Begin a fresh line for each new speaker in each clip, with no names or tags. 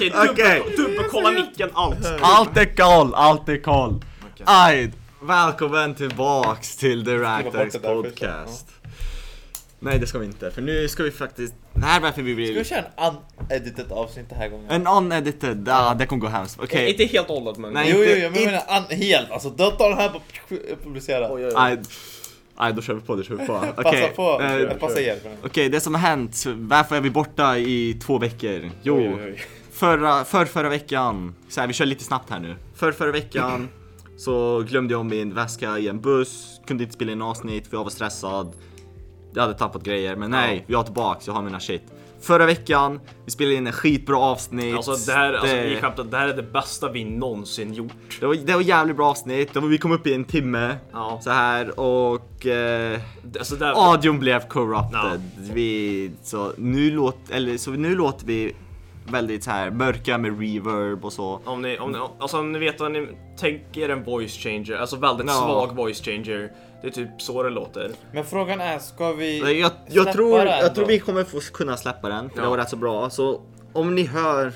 Okej,
Okej.
dubbel- dubbelkolla micken, allt.
Allt är koll, allt är koll. Ajd, välkommen tillbaks till The
först,
podcast. Nej det ska vi inte, för nu ska vi faktiskt, det här är varför vi
Ska vi köra en unedited avsnitt den här gången?
En unedited, ja det kommer gå hemskt. Okej,
Inte helt och hållet men...
Nej.
jo, jo,
inte-
jo, men jag menar un, helt, alltså ta den här på publicera.
Oj, oj, oj.
Ajd. Ajd, då kör vi på, då kör vi på.
Passa
Okej,
på,
eh,
jag passar er.
Okej, det som har hänt, varför är vi borta i två veckor? Jo,
Oj, oj, oj.
Förra, för förra veckan, så här, vi kör lite snabbt här nu. För förra veckan så glömde jag min väska i en buss, kunde inte spela in avsnitt för jag var stressad. Jag hade tappat grejer, men nej, jag är tillbaks, jag har mina shit. Förra veckan, vi spelade in en skitbra avsnitt.
Alltså det här, alltså,
Det-
vi skämtar, det här är det bästa vi någonsin gjort.
det var, det var jävligt bra avsnitt, var, vi kom upp i en timme
Ja.
så här och eh,
Alltså det här,
audion blev corrupted. Vi, så, nu låt, eller, så nu låter vi väldigt så här mörka med reverb och så.
Om ni, om ni, alltså om ni vet vad ni tänker en voice changer, alltså väldigt
Ja.
svag voice changer. Det är typ så det låter.
Men frågan är, ska vi
Jag, jag,
släppa
tror,
den
jag tror
då?
vi kommer få kunna släppa den, för
Ja.
det var rätt så bra. Så om ni hör,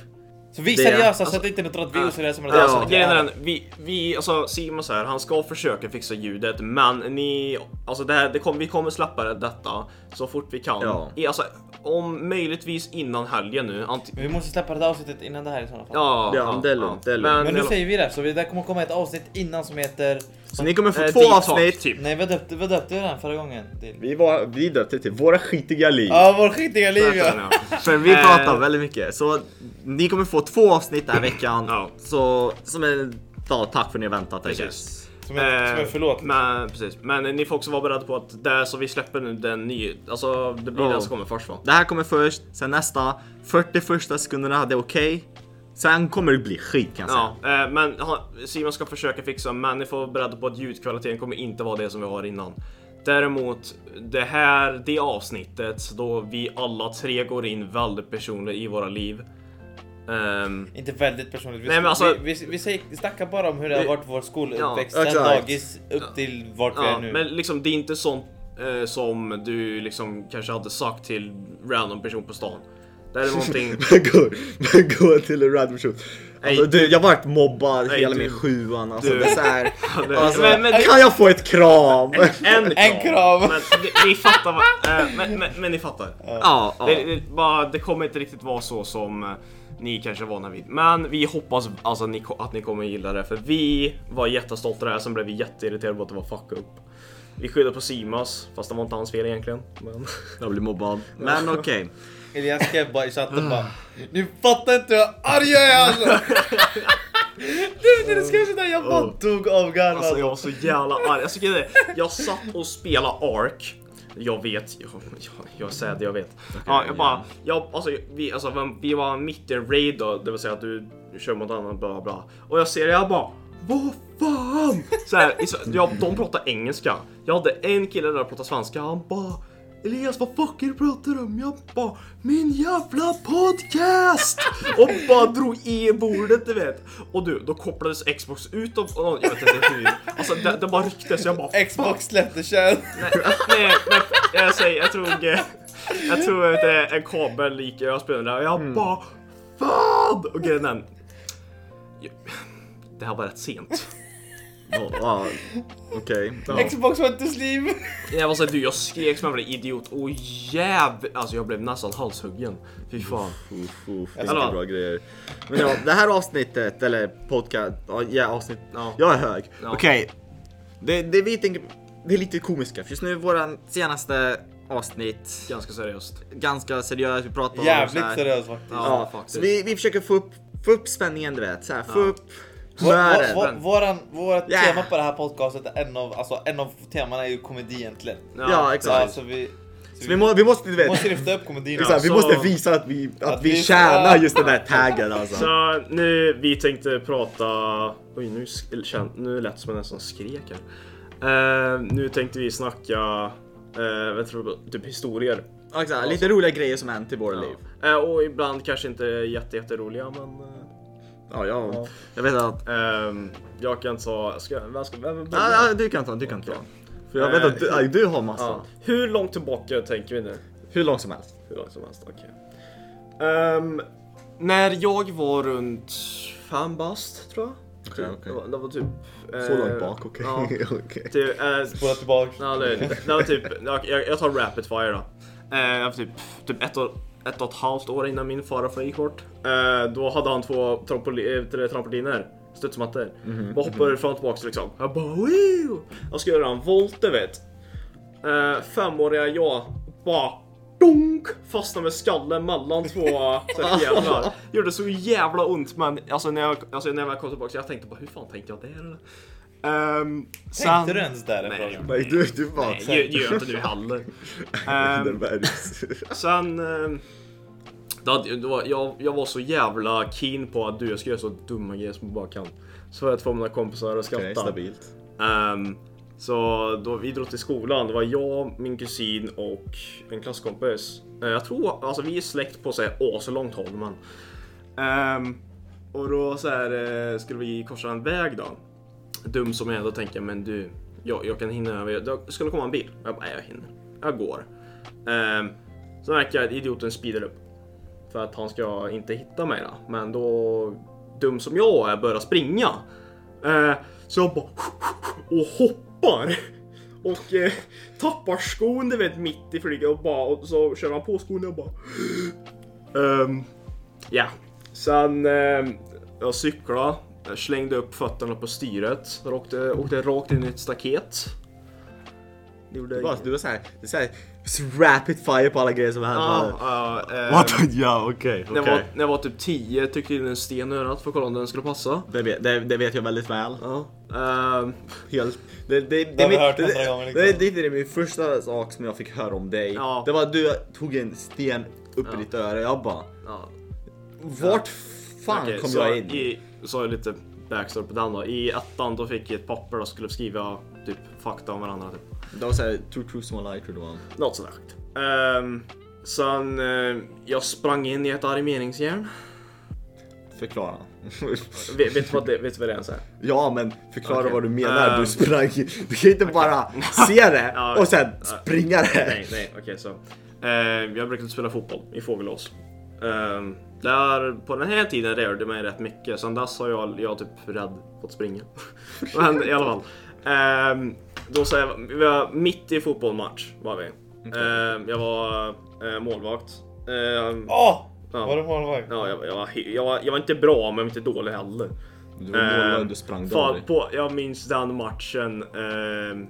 Så vi är seriösa så att inte ni tror att vi är oseriösa med det.
Alltså, grejen är den, vi, vi, alltså Simon så här, han ska försöka fixa ljudet men ni, alltså det här, det kom, vi kommer släppa det- detta så fort vi kan.
Ja.
I, alltså, om möjligtvis innan helgen nu. Anti-
Vi måste släppa det här avsnittet innan det här i sådana fall.
ja,
Ja, det är lugnt, lugnt.
Men nu säger vi det, så vi- det kommer komma ett avsnitt innan som heter...
så ni kommer få
eh,
två avsnitt.
typ.
Nej vad döpte, vad döpte vi den förra gången till?
Vi, var, vi döpte till Våra skitiga liv.
Ja, vår skitiga liv ja!
För vi
Eh.
pratar väldigt mycket. Så ni kommer få två avsnitt den här veckan.
Ja.
Så som en ja, tack för att ni har väntat.
Precis.
Som en, som förlåt.
Eh, Men, precis. men ni får också vara beredda på att det som vi släpper nu, den nya, alltså det blir
Ja.
den som kommer först va?
Det här kommer först, sen nästa 40 första sekunderna det är okej. Sen kommer det bli skit kan jag säga.
Ja, eh, men Simon ska försöka fixa, men ni får vara beredda på att ljudkvaliteten kommer inte vara det som vi har innan. Däremot, det här, det avsnittet då vi alla tre går in väldigt personligt i våra liv. Ehm,
Inte väldigt personligt. Vi,
Nej, men alltså-
vi, vi, vi, säger, vi snackar bara om hur det har
Vi-
varit vår skoluppväxt
Ja,
sen
exakt.
dagis upp till vart vi
ja,
är nu.
men liksom det är inte sånt eh, som du liksom kanske hade sagt till random person på stan. Det är någonting...
Men gå, men gå till en random shoot. Alltså, du, jag har varit mobbad
Nej,
hela
du-
min sjuan. Alltså,
du-
det är så här, alltså,
men- men-
kan jag få ett kram?
En,
En kram!
Men ni, ni fattar vad... Eh, men, men, men ni fattar.
ja, ja.
Det, det, bara, det kommer inte riktigt vara så som eh, ni kanske är vana vid. Men vi hoppas alltså, ni, att ni kommer gilla det. För vi var jättestolta här, sen blev vi jätteirriterade på att det var fuck up. Vi skyllde på Simas, fast det var inte hans fel egentligen. Men...
Jag blir mobbad. Men okej.
Elias skrev bara i chatten bara Ni fattar inte hur arg jag är alltså! Du när du skrev sådär jag bara dog av garv
Alltså jag var så jävla arg. Jag, det, jag satt och spelade Ark. Jag vet, jag, jag, jag säger det jag vet. Ja, jag bara, jag, alltså, vi, alltså, vi var mitt i en raid då, det vill säga att du, kör mot annan bla bla. Och jag ser det, jag bara, vad fan? Så här, jag, de pratar engelska. Jag hade en kille där som pratade svenska, han bara Elias vad fuck är det du pratar om? Jag bara Min jävla podcast! Och bara drog i bordet du vet. Och du, då kopplades Xbox ut och, och jag vet inte hur. Alltså det, det bara rycktes jag bara
Xbox släppte kön!
Nej, nej, jag säger, jag tror, eh, jag tror att det är en kabel gick i ösbjörnen där och jag bara Fan! Och grejen är den, Det här var rätt sent.
Ja, ja, Okej.
Xbox went to sleep!
Jag var såhär, du jag skrek som en jävla idiot och jäv... Alltså jag blev nästan halshuggen. Fy fan.
Uff, uff, det är inte bra grejer. Men ja, det här avsnittet, eller podcast, ja, ja avsnitt.
Ja.
Jag är hög.
Ja.
Okej. Det, det vi tänker, det är lite komiska. För just nu våran senaste avsnitt,
Ganska seriöst.
ganska seriöst, vi pratar om så
Jävligt seriöst faktiskt.
Ja,
Ja,
faktiskt.
så vi, vi försöker få upp, få upp spänningen du vet, så här, få
Ja.
upp
Vår,
humöret.
vår, våran, vårt
Ja.
tema på det här podcastet är en av, alltså en av temana är ju komedi egentligen.
Ja, exakt.
Så alltså vi, så
vi, må, vi måste, du
vi måste lyfta upp komedin.
här, vi måste visa att vi, att,
Att
vi
vi-
tjänar
ja.
just den där taggen alltså.
Så nu, vi tänkte prata... Oj, nu, nu lät det som jag nästan skrek här. Eh, nu tänkte vi snacka, uh, vad tror du, typ historier.
Ja, exakt, lite roliga grejer som hänt i våra liv.
Eh, och ibland kanske inte jätte, jätteroliga men... eh,
Ja, ja.
Ja.
Jag vet att...
ehm, jag kan ta... Ska, vem ska, vem, vem,
Ja, ja, du kan ta, du kan ta. För jag vet att du, aj, du har massa.
Ja. Hur långt tillbaka tänker vi nu?
Hur långt som helst.
Hur långt som helst, okej. Ehm, när jag var runt fem bast tror jag.
Okej, okej.
Det, var, det var typ...
Så
eh,
långt bak, okej.
Ja, typ, eh,
Spola tillbaka.
Ja, det, det var typ, jag, jag jag tar rapid fire då. Eh, jag var typ, typ ett, och, ett och ett halvt år innan min farfar gick bort. Eh, då hade han två eh, trampoliner, studsmattor.
Mhm.
Bara hoppade fram och tillbaka liksom. Jag bara Woo! Jag ska göra en volt du vet. Eh, femåriga jag bara donk fastnade med skallen mellan två fjädrar. Gjorde så jävla ont men alltså när jag, alltså, när jag väl kom tillbaka jag tänkte bara hur fan tänkte jag där? Um,
Tänkte du ens där? är
Nej.
Nej, du, du var
Nej, det gör inte nu heller.
Nervös.
sen... ehm, då då var, jag, jag var så jävla keen på att du jag ska göra så dumma grejer som jag bara kan. Så jag får mina kompisar att
Okej,
skratta.
stabilt.
Ehm, så då vi drog till skolan. Det var jag, min kusin och en klasskompis. Eh, jag tror, alltså vi är släkt på så här aslångt håll men. Ehm, och då så här eh, skulle vi korsa en väg då. Dum som jag är, då tänker jag men du, jag, jag kan hinna över. Det skulle komma en bil. Jag bara, nej, jag hinner. Jag går. Um, så märker jag att idioten speedar upp. För att han ska inte hitta mig då. Men då, dum som jag är, börjar springa. Eh, så jag bara och hoppar. Och eh, tappar skon du vet mitt i flyget och bara och så kör han på skon och jag bara um, Ja, sen eh, jag cyklade, jag slängde upp fötterna på styret, jag åkte, åkte rakt in i ett staket. Det gjorde
Du var, du var såhär, det är såhär rapid fire på alla grejer som hände.
Ja, ja,
What? Ja, okej.
När jag,
okej.
var, när jag var typ 10 tryckte jag in en sten i örat för att kolla om den skulle passa.
Det vet, det, det vet jag väldigt väl.
Ja. ehm,
Helt. Det, det, det, min-
hört
det, det,
liksom.
det, det, det är min första sak som jag fick höra om dig.
Ja.
Det var att du tog en sten upp
Ja.
i ditt öra. Jag bara,
ja.
vart fan
Okej,
kom jag in?
I, så är lite backstory på den då. I ettan då fick jag ett papper och skulle skriva typ fakta om varandra. Typ.
Det var såhär, two truths one lie tror jag det.
Något sådär. Um, sen uh, jag sprang in i ett armeringsjärn.
Förklara.
Vet, vad det, vet du vad det är ens är?
ja men förklara
Okej.
vad du menar.
Ehm.
Du sprang. Du kan inte bara se det och sen springa det.
Nej, nej, okej så. Uh, jag brukade spela fotboll i Fågelås. Um, där, på den här tiden rörde mig rätt mycket. Sen dess har jag, jag typ rädd fått springa. Men i alla fall. Um, då så jag, vi var mitt i fotbollsmatch var vi. Ehm, jag var eh, målvakt. Ehm,
Åh!
Ja.
Var du målvakt?
ja, jag, jag, var, jag, var, jag var inte bra men jag var inte dålig heller.
Du var målvakt,
Ehm,
du sprang
fan,
dåligt.
på, Jag minns den matchen. ehm,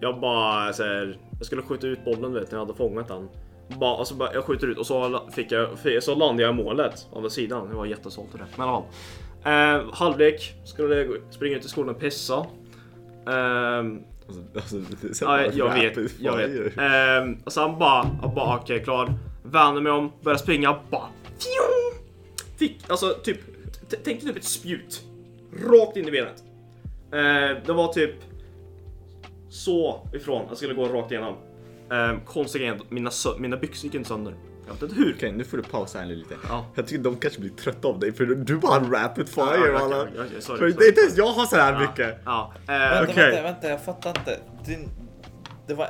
jag bara så här, Jag skulle skjuta ut bollen vet när jag hade fångat den. Bara, alltså, bara, jag skjuter ut och så, fick jag, så landade jag i målet av sidan. Jag var jättestolt över det. Men fall. Eh, halvlek. Skulle springa ut i skolan och pissa. Ehm,
Alltså, alltså,
Ja,
bara
jag vet, jag vet. Ehm, och sen bara, jag bara okej klar. Vänder mig om, börjar springa, bara fjong! Fick, alltså typ, tänk typ ett spjut. Rakt in i benet. Ehm, det var typ så ifrån, jag skulle gå rakt igenom. Ehm, konstiga grejen, mina, mina byxor gick inte sönder. Jag vet inte hur.
Okej, nu får du pausa här lite.
Ja.
Jag tycker de kanske blir trötta av dig för du bara rapid fire
Ja, ja,
alla.
ja, ja, ja, sorry,
För
sorry.
det är inte ens jag har så här mycket.
Ja,
Vänta,
ehm,
Okej.
vänta, vänta, jag fattar inte. Din... Det var...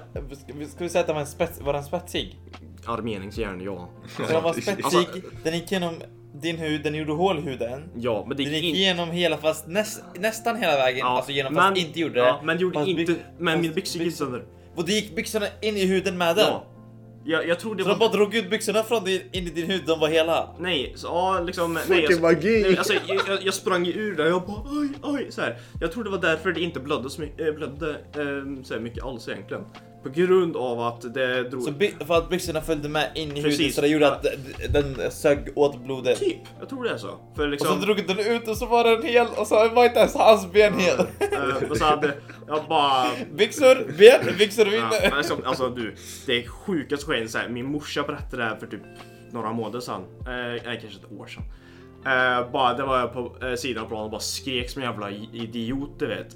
Ska vi- säga att den var en spets... Var den spetsig?
armeringsjärn, ja.
Så den var spetsig,
Alltså-
den gick igenom din hud, den gjorde hål i huden.
Ja, men det
Den
gick
gick
inte...
igenom hela, fast näst, nästan hela vägen.
Ja,
alltså genom, fast inte gjorde det.
Ja, men gjorde
Fast
inte... Men
fast
mina byxor gick sönder.
Och det gick byxorna in i huden med den.
Ja. Jag, jag tror det
Så
var...
de bara drog ut byxorna från din, in i din hud, de var hela.
Nej, så, ja liksom... Nej,
Fucking
alltså,
magi.
nej, alltså, jag, jag- jag sprang ju ur där, jag bara oj, oj, så här. Jag tror det var därför det inte blödde så mycket, äh, blödde, eh, så här mycket alls egentligen. På grund av att det drog...
Så by, för att byxorna följde med in i huden så det gjorde att d- den sög åt blodet.
Typ, jag tror det är så. För
Och
liksom...
så drog den ut och så var den hel och så var inte ens hans ben hel.
eh, och så hade jag bara...
Byxor, ben, byxor
Ja,
vinner.
men liksom, alltså du, det är sjukaste skenet så här. Min morsa berättade det här för typ några månader sedan. Eh, kanske ett år sedan. Eh, bara, det var jag på eh, sidan av planen och bara skrek som en jävla idiot, du vet.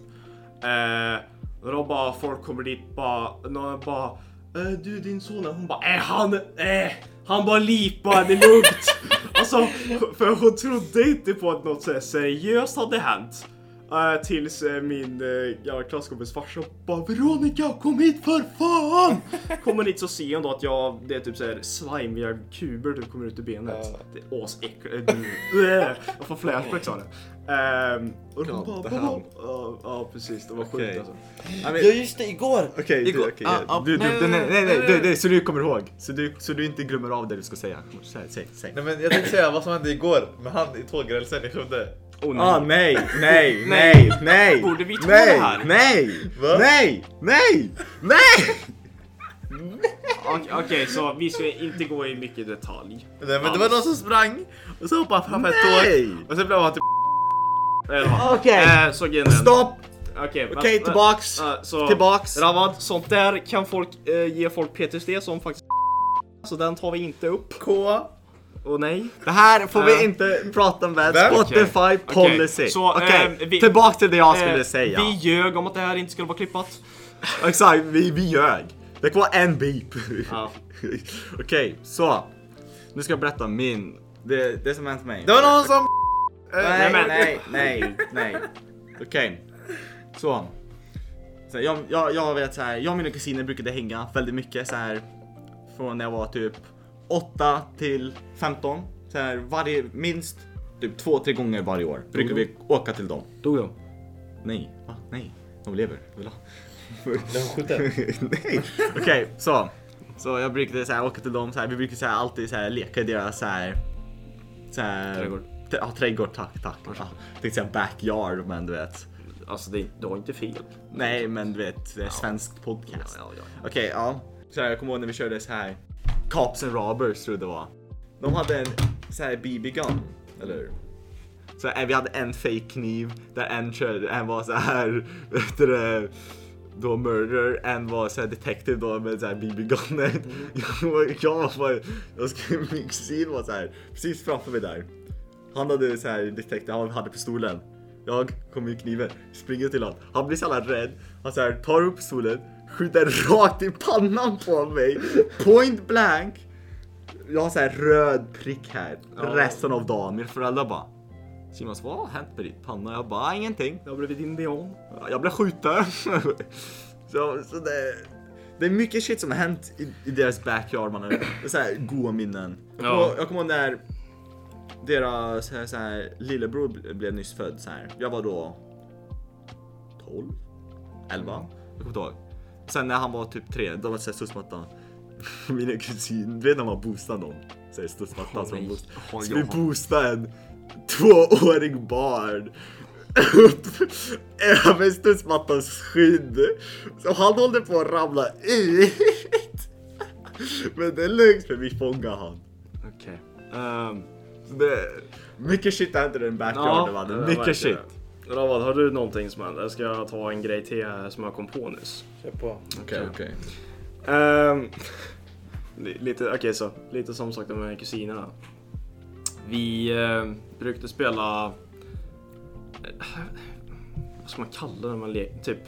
Eh, och då bara folk kommer dit bara, någon bara äh, Du din son, hon bara äh, han, äh, han bara lipar, det är lugnt. alltså, för hon trodde inte på att något så här seriöst hade hänt. Eh, tills eh, min uh, gamla klasskompis farsa bara Veronica kom hit för fan! kommer hit så ser hon då att jag, det är typ såhär slimiga kuber typ kommer ut ur benet.
Ja.
Det är asäckligt. Uh, jag får flashbacks av det. Ehm, och de bara. "Vad?" ja, ja precis, det var sjukt
Okej.
alltså.
Ja, men-
Ja just det, igår!
Okej,
Igår- ah,
ja.
ah,
du, du,
nej,
nej, nej, nej,
nej,
så du kommer ihåg. Så du, så du inte glömmer av det du ska säga. Säg, säg, säg.
Nej men jag tänkte säga vad som hände igår med han i tågrälsen i Skövde.
Oh, nej.
Ah, nej, nej,
Nej.
nej, nej!
Borde vi ta
nej,
det här?
Nej,
Va?
nej, nej, nej!
Okej, okej, så vi ska inte gå i mycket detalj.
Nej men det var någon som sprang och så hoppade framför ett
Nej.
tåg och sen blev han typ?
Okej.
Eh, så grejen är-
Stopp!
Okej,
Okej,
va-
tillbaks.
va- så,
Tillbaks.
Ravad, sånt där kan folk eh, ge folk PTSD som faktiskt så den tar vi inte upp.
K.
Och nej.
Det här får vi
Eh.
inte prata med
Vem?
Spotify
Okej.
policy.
Så,
Okej,
eh, vi-
tillbaks till det jag
Eh,
skulle säga.
Vi ljög om att det här inte skulle vara klippat.
Exakt, vi, vi ljög. Det var en beep.
Ja.
Okej, så. Nu ska jag berätta min, det, det som hänt mig.
Det var någon som...
Nej,
men-
nej, nej, nej. Okej. Så. så jag, jag, jag vet så här, jag och mina kusiner brukade hänga väldigt mycket så här från när jag var typ 8 till 15. Så här, varje, minst typ två, tre gånger varje år brukar vi åka till dem.
Dog de?
Nej, va? Nej, de lever. Vill ha.
Den skjuten.
Nej. Okej, så. Så jag brukade så här, åka till dem, så här, vi brukade så här, alltid så här, leka i deras så här, så här,
Trädgård.
Ja, trädgård, tack, tack. Ja, tänkte säga backyard, men du vet.
Alltså det, du har inte fel.
Nej, men du vet, det är svensk podcast.
Ja, ja,
Okej, ja. Så här, jag kommer ihåg när vi körde så här Cops and Robbers tror jag det var. De hade en så här BB-gun, eller hur? Så här, vi hade en fake kniv där en körde, en var så här, vet du det, då murder, en var så här detective då med så här BB-gunnen. Jag, jag var bara, jag skulle, min kusin var så här precis framför mig där. Han hade så här detective, han hade pistolen. Jag kommer med kniven, springer till honom. Han blir så jävla rädd. Han så här, tar upp pistolen, skjuter rakt i pannan på mig. Point blank. Jag har så här röd prick här
Ja.
resten av dagen. Mina föräldrar bara Simon, vad har hänt med ditt panna? Jag bara, "Ah, ingenting.
Jag har blivit indian.
Jag blev skjuten. så, så det, det är mycket shit som har hänt i, i deras backyard mannen. Det är så här goda minnen.
Ja.
jag kommer ihåg när deras så här, så här, lillebror ble- blev nyss född. Så här. Jag var då 12? 11? Jag kommer inte ihåg. Sen när han var typ 3, då var det så här studsmatta. Mina kusin, du vet när man boostar någon? Så här studsmatta
Åh,
som boost. Så vi
ja.
boostade en tvåårig barn upp över studsmattans skydd. Så han håller på att ramla ut. Men det är lugnt för vi fångar han.
Okej. Ehm,
Så det, mycket shit händer i den backyarden va? Det mycket shit.
det. Ravad, har du någonting som händer? Ska jag ta en grej till här som jag kom på nyss?
Kör på.
Okej okej.
Ehm, li- lite, okej så, lite som sagt med kusinerna. Vi uh, brukade spela... eh, vad ska man kalla det när man leker? Typ...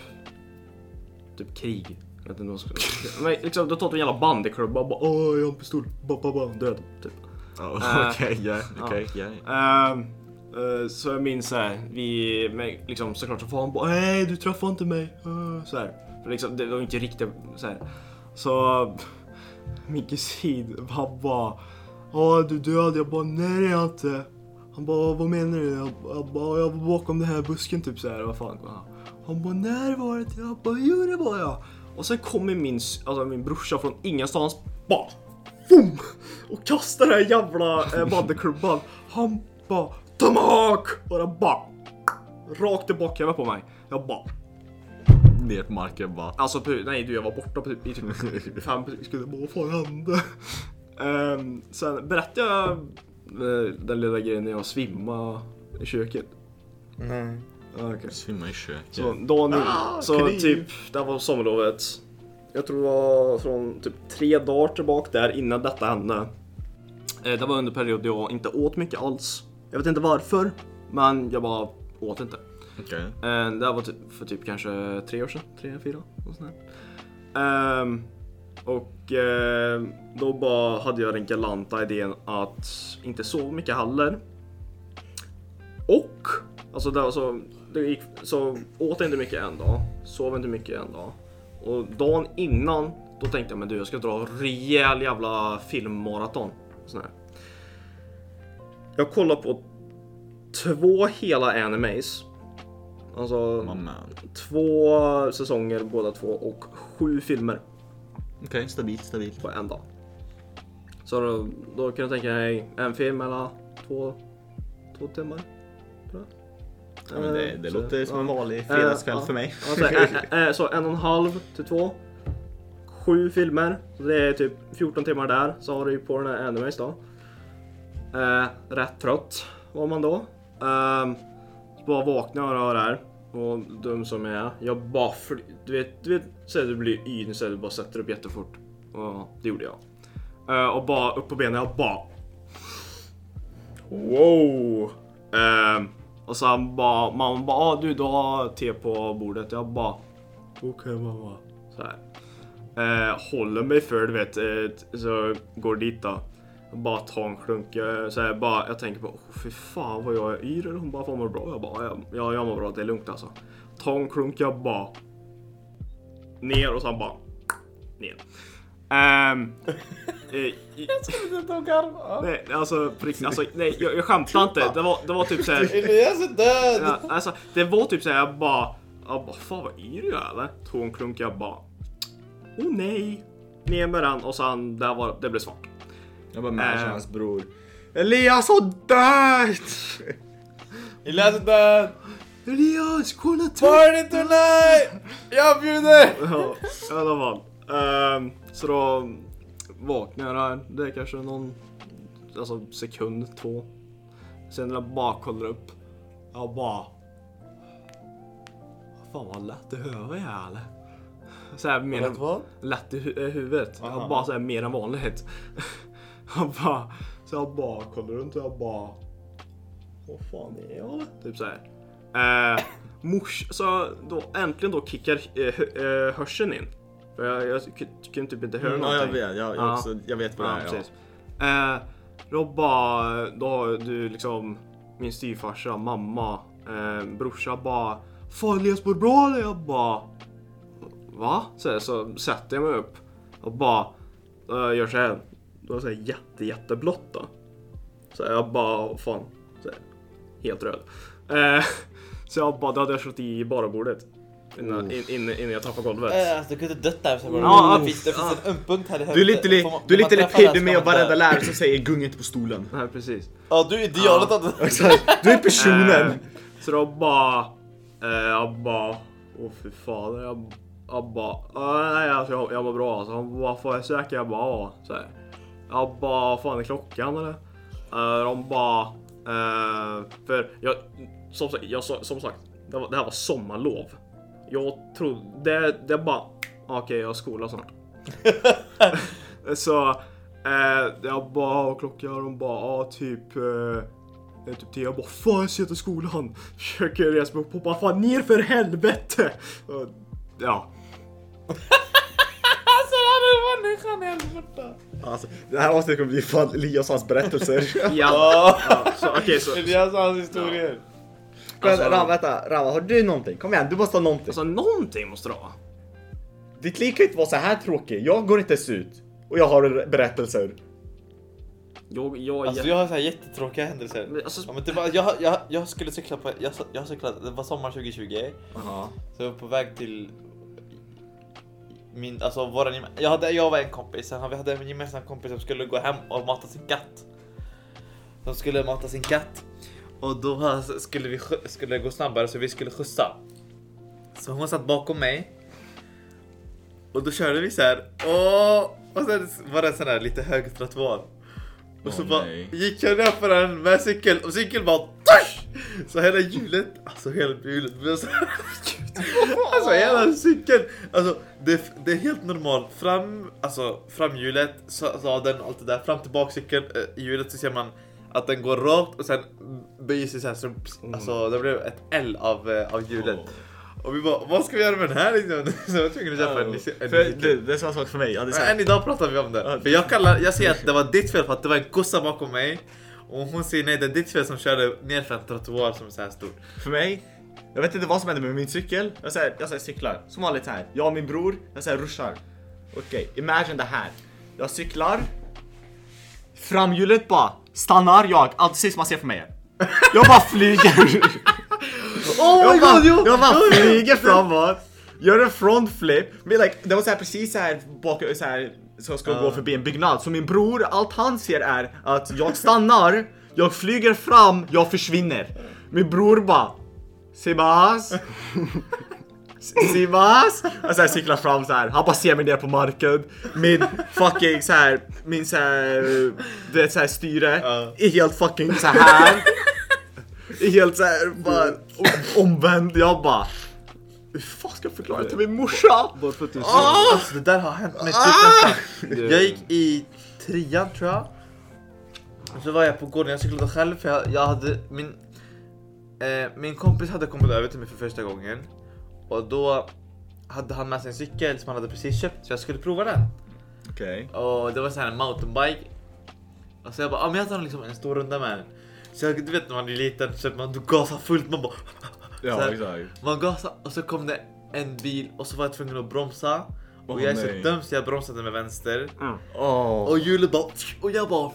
Typ krig. Jag vet inte vad man ska... Men liksom, då tar du en jävla bandyklubba och bara åh jag har en pistol, ba, ba, ba, död. Typ.
Ja, Okej, ja, okej, ja.
Ehm, eh, Eh, så jag minns såhär, vi liksom såklart så får han bara nej du träffade inte mig. Eh, så här. För liksom, det var inte riktigt så här. Så min kusin han bara ja du död. Jag bara nej det är jag inte. Han bara vad menar du? Jag, jag bara jag var bakom den här busken typ så här. Vad fan. Han bara när var det? Jag bara jo det var jag. Och sen kommer min, alltså min brorsa från ingenstans bara Boom! Och kastar den här jävla eh, bandyklubban. Han bara Tomahawk! Och den bara rakt i bakhuvudet på mig. Jag bara
Ner på marken bara.
Alltså nej du jag var borta på typ, i typ fem sekunder. Bara, Vad fan hände? Um, sen berättade jag eh, den lilla grejen när jag svimmade i köket.
Nej.
Okej.
Svimma i köket.
Så dagen
Ah,
så typ, det här var sommarlovet. Jag tror det var från typ tre dagar tillbaka där innan detta hände. Eh, Det var under period jag inte åt mycket alls. Jag vet inte varför, men jag bara åt inte.
Okej.
Eh, Det här var typ, för typ kanske tre år sedan, tre, fyra, något sånt där. Ehm, och eh, då bara hade jag den galanta idén att inte sova mycket heller. Och, alltså det var så, det gick, så åt jag inte mycket en dag, sov inte mycket en dag. Och dagen innan, då tänkte jag men du jag ska dra rejäl jävla filmmaraton. Sån här. Jag kollade på två hela animes. Alltså två säsonger båda två och sju filmer
Okej, stabilt, stabilt.
på en dag. Så då, då kan jag tänka mig en film eller två, två timmar.
Ja, men det, det
Så,
låter som en vanlig fredagskväll
Eh,
för mig.
Alltså, en, en, så en och en halv till två. Sju filmer. Så det är typ 14 timmar där. Så har du ju på den här animes då. Eh, rätt trött var man då. Eh, så bara vaknade och rör här. Och dum som jag är. Jag bara fly- Du vet, du vet så att du blir yr så du bara sätter upp jättefort. Och det gjorde jag. Eh, och bara upp på benen. Jag bara Wow! Eh, och så han bara, mamma bara, ah, du, du har te på bordet. Jag bara, okej mamma. Så här. Eh, håller mig för, du vet, eh, så går dit då. Jag bara tar en klunk, eh, så här, bara, jag tänker på, oh, fy fan vad jag är yr. Hon bara, fan mår du bra? Jag bara, ja, ja, jag mår bra, det är lugnt alltså. Ta en klunk, jag bara, ner och så han bara, ner. Ehm, eh, i- Nej, alltså, på riktigt, alltså nej, jag, jag skämtar inte. Det var, det var typ såhär,
Elias är död!
ja, alltså, det var typ såhär, jag bara, jag bara, fan vad är du eller? Tog en klunk, jag bara, oh nej. Ner med den och sen, där var, det blev svart.
Jag bara matchar
Eh.
hans bror. Elias har dött!
Elias är död!
Elias, kolla
Party tonight! Jag bjuder!
Ja, i alla fall. Ehm, så då vaknade jag där. Det är kanske någon alltså, sekund, två. Sen när jag bara kollar upp. Jag bara... Fan vad lätt i huvudet jag är eller? Så här, mer än, lätt i hu- eh, huvudet. Jag bara så här, mer än vanligt. Jag bara... Så jag bara kollar runt och jag bara... Vad fan är jag? Typ så här. Eh, mors, så då äntligen då kickar eh, eh, hörseln in. För jag, jag kunde typ inte höra
Mm, ja, jag
någonting.
vet, jag, jag,
Ja.
också, jag vet vad det
Ja,
är. Ja.
Eh, då bara, då har du liksom min styvfarsa, mamma, eh, brorsa bara Fan Elias mår bra eller? Jag bara Va? Så, så sätter jag mig upp och bara eh, gör så här. Då det så här jätte jätteblått då. Så jag bara, fan. Så här, helt röd. Eh, så jag bara, då hade jag slått i barabordet. Innan, in, in, innan jag tappade golvet.
Äh, alltså, du kunde dött där. Så bara,
Ja,
det finns, det finns en öm punkt här i
Du är lite,
man-
du är lite
ska
med
man
varenda lärare som säger gung inte på stolen.
Nej precis.
Ja, du är idealet att...
Exakt, du är personen.
Eh, så då bara, eh, jag bara, åh fy fan. Jag, jag bara, "Ah, nej alltså jag, jag mår bra alltså. Han bara, får jag säker? Jag bara, ja. Så här. Jag bara, vad fan är klockan eller? Eh, de bara, eh, för jag, som sagt, jag, som sagt det, var, det här var sommarlov. Jag trodde, det, det bara, okej jag har skola snart. så eh, jag bara, "Vad klockan? De bara, ja typ eh, det är typ tio. Jag bara fan jag ska till skolan. Försöker resa mig upp och bara fan ner för helvete. Och, ja.
Människan helvete.
Alltså, det här avsnittet kommer bli fan Elias hans berättelser.
Ja. ja så, okej så.
Elias hans historier.
Men
Alltså-
Ram, vänta, Ram, har du någonting? Kom igen, du måste ha någonting.
Alltså någonting måste det vara.
Ditt liv kan inte vara så här tråkigt. Jag går inte ens ut. Och jag har berättelser.
Jag, jag,
Alltså jag har så här jättetråkiga händelser.
Men alltså-
ja, men det var, jag, jag, jag skulle cykla på, jag, jag cyklade, det var sommar 2020.
Aha.
Så jag var på väg till min, alltså våran, jag, hade, jag var en kompis, sen vi hade en gemensam kompis som skulle gå hem och mata sin katt. De skulle mata sin katt. Och då skulle vi skulle gå snabbare så vi skulle skjutsa. Så hon satt bakom mig. Och då körde vi så här. Och, och sen var det en sån där lite hög trottoar. Och så
Åh,
bara gick jag ner för den med cykel och cykeln bara tush! Så hela hjulet, alltså hela hjulet blev så här. Alltså hela cykeln, alltså det, det är helt normalt. Fram, alltså framhjulet, sa- sadeln och allt det där. Fram till bakcykeln, eh, hjulet så ser man att den går rakt och sen böjer sig så här. Så, alltså det blev ett L av, eh, av hjulet. Och vi bara, vad ska vi göra med den här liksom? Så jag var tvungen att köpa en, en,
För, det, det är samma sak för mig. Sagt,
än idag pratar vi om det. För jag, kallar, jag säger att det var ditt fel för att det var en kossa bakom mig. Och hon säger nej det är ditt fel som körde ner för en trottoar som är så här stor.
för mig, Jag vet inte vad som hände med min cykel. Jag, säger, jag säger cyklar, som vanligt här. Jag och min bror, jag säger ruschar. Okej, imagine det här. Jag cyklar. Framhjulet bara stannar jag, allt precis man ser för mig. Jag bara flyger.
Oh
jag,
my
bara,
god! Jo,
jag bara flyger framåt. Gör en front flip. Men like, det var så här precis så här bak, så här så jag ska gå förbi en byggnad. Så min bror, allt han ser är att jag stannar, jag flyger fram, jag försvinner. Min bror bara Sebas. Sebas! Och så här cyklar fram så här. Han bara ser mig ner på marken. Min fucking så här, min så här, du vet så här styre
Ja.
är helt fucking så här. Är helt så här bara om- omvänd. Jag bara hur fan ska jag förklara det till min morsa?
Bara för att du
Ah!
Alltså det där har hänt mig typ
Ah!
Jag gick i trean tror jag. Och så var jag på gården, jag cyklade själv för jag, jag hade min... Eh, min kompis hade kommit över till mig för första gången. Och då hade han med sig en cykel som han hade precis köpt så jag skulle prova den.
Okej.
Och det var så här en mountainbike. Och så jag bara, ah, men jag tar liksom en stor runda med den. Så jag, du vet när man är liten så man gasar fullt, man bara
Ja
här,
exakt.
Man gasade och så kom det en bil och så var jag tvungen att bromsa. Och jag är
nej.
så dum så jag bromsade med vänster.
Åh.
Och hjulet bara... Och jag bara...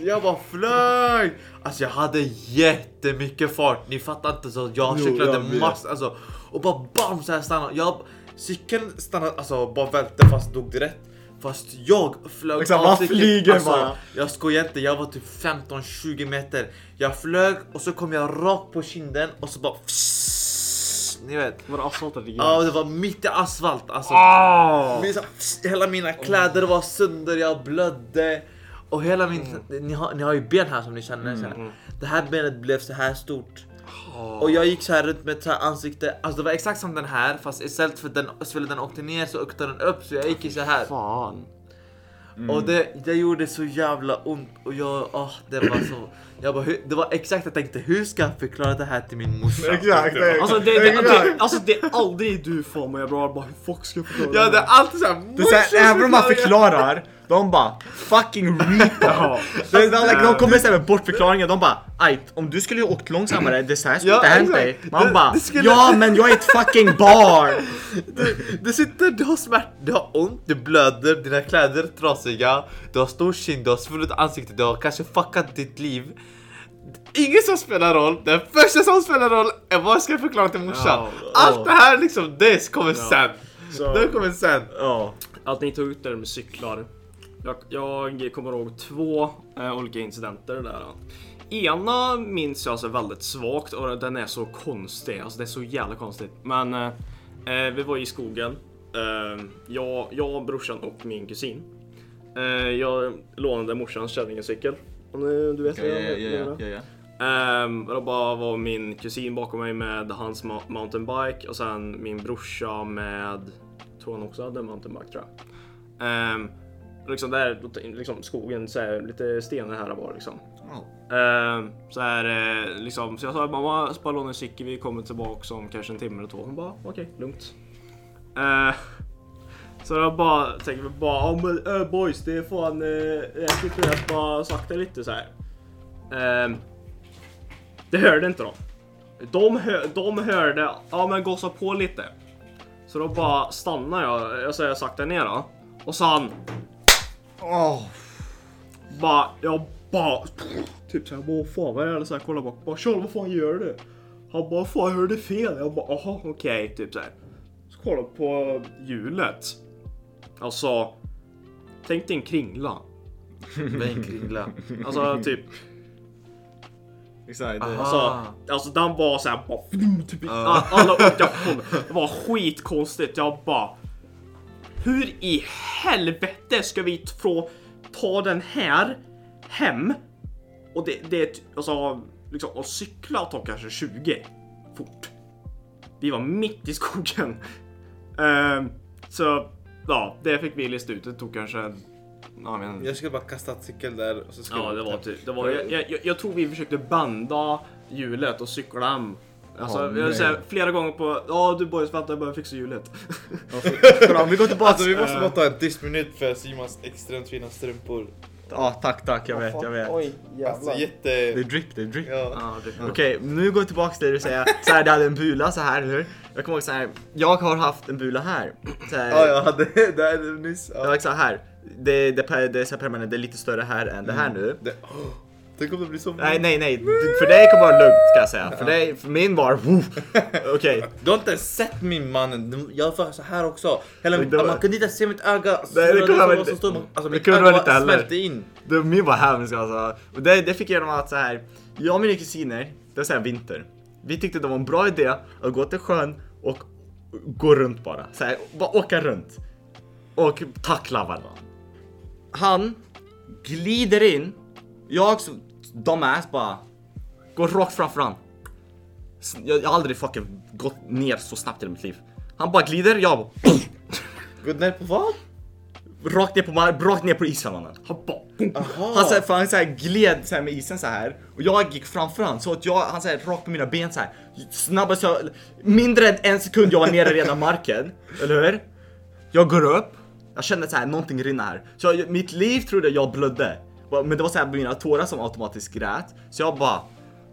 Jag bara flög! Alltså jag hade jättemycket fart. Ni fattar inte så jag cyklade massor. Alltså, och bara bam så här stannade. Jag, cykeln stannade, alltså bara välte fast dog direkt. Fast jag flög
Exakt,
av cykeln.
flyger
alltså. Jag skojar inte, jag var typ 15-20 meter. Jag flög och så kom jag rakt på kinden och så bara... Ni vet.
Var det asfalt eller
Ja, det var mitt i asfalt. Alltså,
Ah!
min, så, hela mina kläder var sönder, jag blödde. Och hela min... Ni, har, ni har ju ben här som ni känner. så här. Det här benet blev så här stort. Och jag gick så här runt med ett så här ansikte. Alltså det var exakt som den här fast istället för att den, den åkte ner så åkte den upp så jag gick i så här.
Fan.
Och det, det gjorde så jävla ont och jag, åh, det var så... Jag bara, hur, det var exakt jag tänkte, hur ska jag förklara det här till min morsa?
Exakt, exakt.
Alltså det, det, det, alltså det är aldrig du får mig bra. Bara hur fuck ska jag förklara
Ja, det är alltid såhär,
Det är så här, även om man förklarar, de bara fucking retard. De, de, de, de kommer såhär med bortförklaringar, de bara ajt, om du skulle ha åkt långsammare, det så här skulle
Ja,
inte hänt dig. Man bara,
skulle-
ja men jag är ett fucking barn.
Du sitter, du har smärta, du har ont, du blöder, dina kläder är trasiga, du har stor kind, du har svullet ansikte, du har kanske fuckat ditt liv. Inget som spelar roll, det första som spelar roll är vad jag ska förklara till morsan.
Ja,
Allt det här liksom, det kommer sen.
Så-
Det kommer sen.
Ja.
Att ni tog ut det med cyklar. Jag, jag kommer ihåg två eh, olika incidenter där. Ena minns jag så väldigt svagt och den är så konstig. Alltså det är så jävla konstigt. Men eh, eh, vi var i skogen. Eh, jag, jag, brorsan och min kusin. Eh, jag lånade morsans kärringecykel. Om du, vet vad
ja,
jag
ja,
menar.
ja, ja.
Ehm, det bara var min kusin bakom mig med hans ma- mountainbike och sen min brorsa med, tror han också hade mountainbike tror jag. Ehm, liksom där, liksom skogen, så här, lite stenar här och var liksom.
Ja.
Ehm, så här, eh, liksom, så jag sa mamma, bara låna en cykel, vi kommer tillbaka om kanske en timme eller två. Hon bara okej, lugnt. Ehm, så jag bara tänker vi bara, ja men äh, boys det är fan, eh, jag tycker att bara sakta lite så här. Det hörde inte de. De, hör, de hörde, ja men gasa på lite. Så då bara stannar jag, jag säger sakta ner då. Och så han
Åh.
bara, jag bara, typ såhär, vad fan vad är det? Så här, kolla bak, bara Charles vad fan gör du? Han bara, fan jag hörde fel. Jag bara, aha okej, typ såhär. Så kollar jag på hjulet. Alltså, tänk dig en kringla.
Med en kringla.
Alltså typ,
Exakt. det-
Aha.
alltså, alltså den var såhär, bara, flum, typ alla olika håll. Det var skitkonstigt. Jag bara, hur i helvete ska vi få ta den här hem? Och det, det är alltså, liksom, att cykla tar kanske 20 fort. Vi var mitt i skogen. Ehm, så ja, det fick vi lista ut. Det tog kanske, ja, men,
Jag skulle bara kasta ett cykel där och så skulle
Ja, det var typ. Det var, jag, jag, jag tror vi försökte banda hjulet och cykla hem. Alltså, jag vill säga flera gånger på Ja du boys vänta jag behöver fixa hjulet.
Om vi går tillbaka.
Alltså vi måste bara ta en tyst minut för Simons extremt fina strumpor.
Ja, tack, tack. Jag vet, jag vet.
Oj,
Alltså
Det är
jätte...
drip, det är drip.
Ja.
Ja, det,
Okej, nu går vi tillbaka till det du säger. Så här, du hade en bula så här, eller hur? Jag kommer ihåg så här. Jag har haft en bula här. Så här
Ja, jag hade det här nyss.
Ja, exakt här. Det, det, det, det är så här permanent, det är lite större här än det här nu.
Det... Oh, det blir så...
Nej, nej, nej. För dig kommer vara lugnt ska jag säga. För, dig, för min var... Okej.
Du har inte ens sett min man. Jag var så här också. Hela
Det var-
man kunde inte se mitt öga.
Nej, det kunde man
så
inte.
Alltså
Det
mitt
kunde
öga
man inte heller.
in.
Det, min var hemsk alltså. Och det, det fick jag genom att så här. Jag och mina kusiner, det var så här vinter. Vi tyckte det var en bra idé att gå till sjön och gå runt bara. Så här, bara åka runt. Och tackla varandra. Han glider in. Jag som dumbass bara går rakt framför han. Jag, jag har aldrig fucking gått ner så snabbt i mitt liv. Han bara glider, jag bara
Good night på vad?
rakt ner på, mar- rakt ner på isen mannen. Han bara
Aha.
Han, så här, för han så här gled så här med isen så här och jag gick framför han så att jag, han så här, rakt på mina ben så här. Snabbast jag, mindre än en sekund jag var nere redan marken. Eller hur? Jag går upp, jag kände så här någonting rinna här. Så jag, mitt liv trodde jag blödde. Men det var så här mina tårar som automatiskt grät. Så jag bara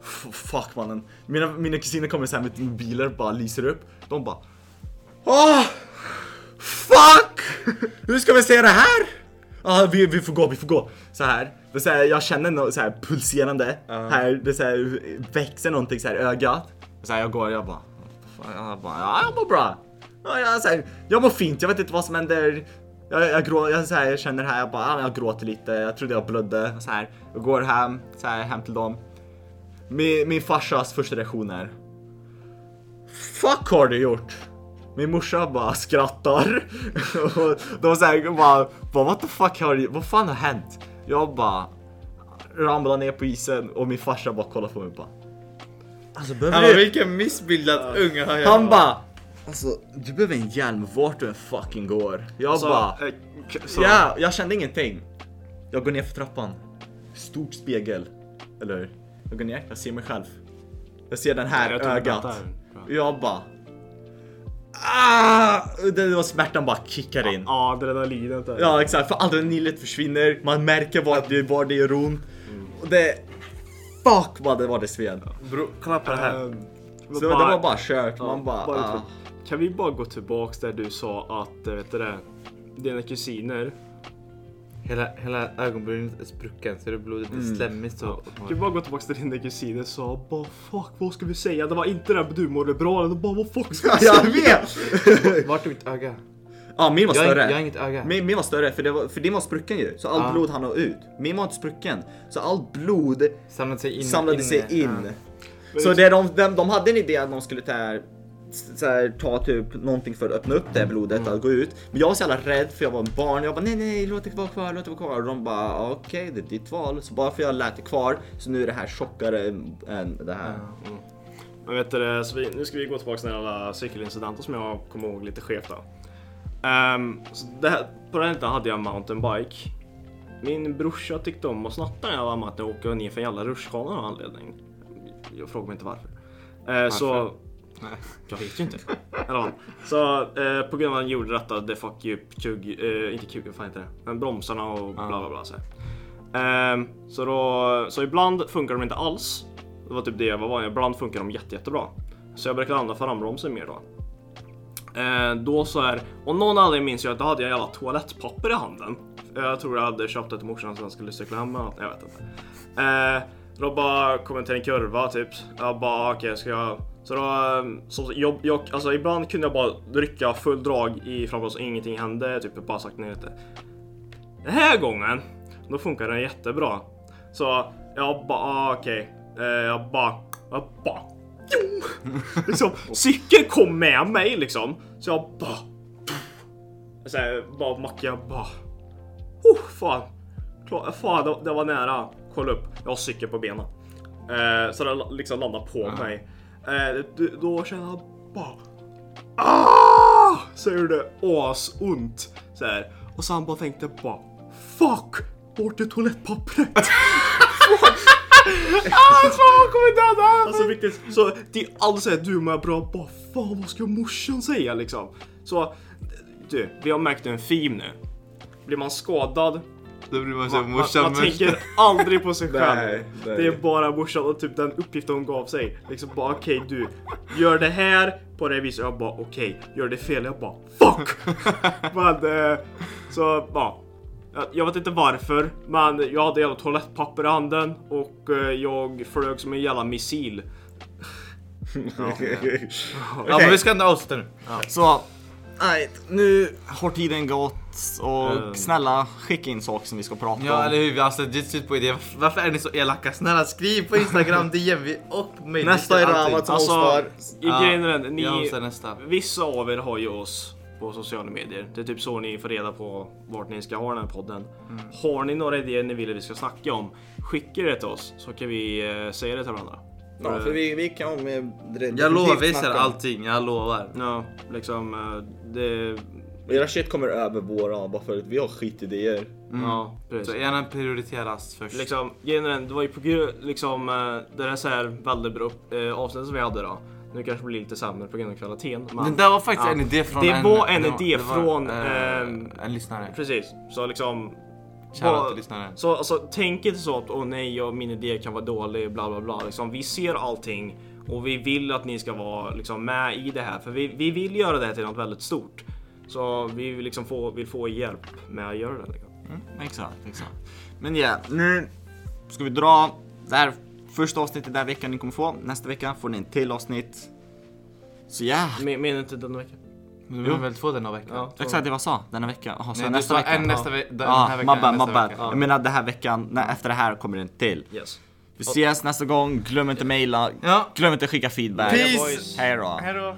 "F- Fuck mannen. Mina, mina kusiner kommer så här med mobiler bara lyser upp. De bara Åh! Fuck! Hur ska vi se det här? Ja, vi, vi får gå, vi får gå. Så här. Det så här jag känner något så här pulserande. Här, det så här, växer någonting så här ögat. Så här, jag går, jag bara, fan, jag bara, ja, jag mår bra. Ja, jag, så här, jag mår fint, jag vet inte vad som händer. Jag, jag, grå, jag, så här, jag känner här, jag bara, ja, jag gråter lite, jag trodde jag blödde. Så här, jag går hem, så här, hem till dem. Min, min farsas första reaktion är Fuck har du gjort? Min morsa bara skrattar. och de säger bara, bara what the fuck har du, vad fan har hänt? Jag bara ramlar ner på isen och min farsa bara kollar på mig och bara Alltså
Han
behöver
bara,
du?
vilken missbildad unge har jag.
Han bara Alltså du behöver en hjälm vart du än fucking går. Jag
så,
bara
så,
Ja, jag kände ingenting. Jag går ner för trappan. Stort spegel. Eller hur? Jag går ner, jag ser mig själv. Jag ser den här
Jag
ögat.
där.
Jag bara... Ah! Det var smärtan bara kickar in.
Ja, adrenalinet där.
Ja exakt, för adrenalinet försvinner, man märker var det, var det gör ont. Och det... Fuck vad det var det sved.
Bro, kolla på det här.
Ehm,
Så det var bara kört,
ja,
man bara...
bara
ah.
Kan vi bara gå tillbaks där du sa att, eh, vet du det, dina kusiner.
Hela, hela ögonbrynet är sprucken så det blodet är slemmigt så.
Kan vi bara gå tillbaks till dina kusiner och sa bara fuck vad ska vi säga? Det var inte det du mådde bra, det bara vad fuck ska vi
Jag
säga?
vet!
Vart är mitt öga?
Ja min var
Jag,
större.
jag har inget öga.
Min, min var större för, det var, för din var sprucken ju, så allt
Ja.
blod hann ut. Min var inte sprucken, så allt blod
Samlade sig in.
samlade
in,
sig in.
Ja.
Så det de, de, de hade en idé att de skulle ta, här, ta typ någonting för att öppna upp det här blodet att gå ut. Men jag var så jävla rädd för jag var en barn. Jag bara nej nej låt det vara kvar, låt det vara kvar. Och de bara okej det är ditt val. Så bara för jag lät det kvar så nu är det här tjockare än det här.
Men vet du, så vi, nu ska vi gå tillbaka till den alla cykelincidenten som jag kommer ihåg lite skevt här, på den tiden hade jag mountainbike. Min brorsa tyckte om att snatta när jag var med att åka ner för en jävla rutschkana av anledning. Jag frågar mig inte varför. Eh, Så... Jag vet ju inte. Eller. Så eh, på grund av att han gjorde detta, det fuck ju upp kug, eh, inte kugen, fan inte det. Men bromsarna och bla bla bla. Så. Ehm, så, då, så ibland funkar de inte alls. Det var typ det jag var van Ibland funkar de jätte, jättebra. Så jag brukade använda frambromsen mer då. Eh, då så här, och någon anledning minns jag att då hade jag jävla toalettpapper i handen. Jag tror jag hade köpt det till morsan så han skulle cykla hem något, jag vet inte. Eh, då bara kom jag till en kurva typ. Jag bara okej, ska jag... Så då, eh, så jag, jag, alltså ibland kunde jag bara rycka full drag i frambromsen och ingenting hände, typ bara sakta ner lite. Den här gången, då funkar den jättebra. Så jag bara ah, okej, eh, jag bara, jag bara liksom, cykeln kom med mig liksom. Så jag bara... Så här, bara macka, jag bara... Oh, fan. Klar, fan, det, det var nära. Kolla upp, jag har cykel på benen. Eh, så den liksom landar på mig. Eh, då- känner jag bara... Ah! Så gjorde det asont. Så här. Och sen bara tänkte bara... Fuck! Vart är toalettpappret? Alltså riktigt, så det är aldrig såhär du mår bra, bara fan vad ska morsan säga liksom? Så du, vi har märkt en theme nu. Blir man skadad
Då blir man så
Man, man,
morsan
man
men-
tänker aldrig på sig själv.
Nej, nej.
Det är bara morsan och typ den uppgiften hon gav sig. Liksom bara okej du, gör det här på det viset. Jag bara okej, gör det fel. Jag bara fuck! men, eh, så ja. Jag- vet inte varför, men jag hade jävla toalettpapper i handen och eh, jag flög som en jävla missil.
Ja men vi ska ändå avsluta nu.
Så, nej, nu har tiden gått och
Mm.
snälla skicka in saker som vi ska prata
Ja
om.
eller hur, vi har alltså slut på idé. Varför är ni så elaka? Snälla skriv på Instagram, DM vi och mail.
Nästa är. Ramat som
Alltså, grejen är den, ni, vissa av er har ju oss på sociala medier. Det är typ så ni får reda på vart ni ska ha den här podden. Har ni några idéer ni vill att vi ska snacka om, skicka det till oss så kan vi eh, säga det till varandra.
Ja, för vi, vi kan med
Jag lovar, vi ser allting. Jag lovar.
Ja, liksom eh, det...
Era shit kommer över våra bara för att vi har skitidéer.
Ja,
Så
precis.
gärna prioriteras först.
Liksom, den, det var ju på grund liksom, eh, det är så här väldigt bra eh, avsnitt som vi hade då. Nu kanske det blir lite sämre på grund av kvaliteten. Men...
Det där var faktiskt
Ja.
en idé från
Det
en...
var en
det
idé
det var,
från,
eh,
ehm,
en lyssnare.
Precis, så liksom... Vad-
till lyssnaren.
Så alltså, tänk inte så att åh nej, jag, min idé kan vara dålig, bla bla bla. Liksom, vi ser allting och vi vill att ni ska vara liksom, med i det här. För vi, vi vill göra det här till något väldigt stort. Så vi vill, liksom få, vill få hjälp med att göra det. Liksom.
Mm, exakt, exakt. Men ja, nu ska vi dra det här första avsnittet den här veckan ni kommer få. Nästa vecka får ni en till avsnitt. Så ja,
Men, menar inte denna vecka?
Du vill väl få den av veckan?
Ja,
exakt det jag sa. Denna vecka. Jaha, så
Nej,
nästa
du
vecka.
en nästa vecka. Den
Ja,
här
my
veckan.
bad, my
nästa
bad.
vecka.
Jag menar den här veckan, nej, efter det här kommer det en till.
Yes.
Vi ses nästa gång, glöm inte mejla,
Ja.
glöm inte skicka feedback.
Peace.
boys.
Hej då.
Hej då.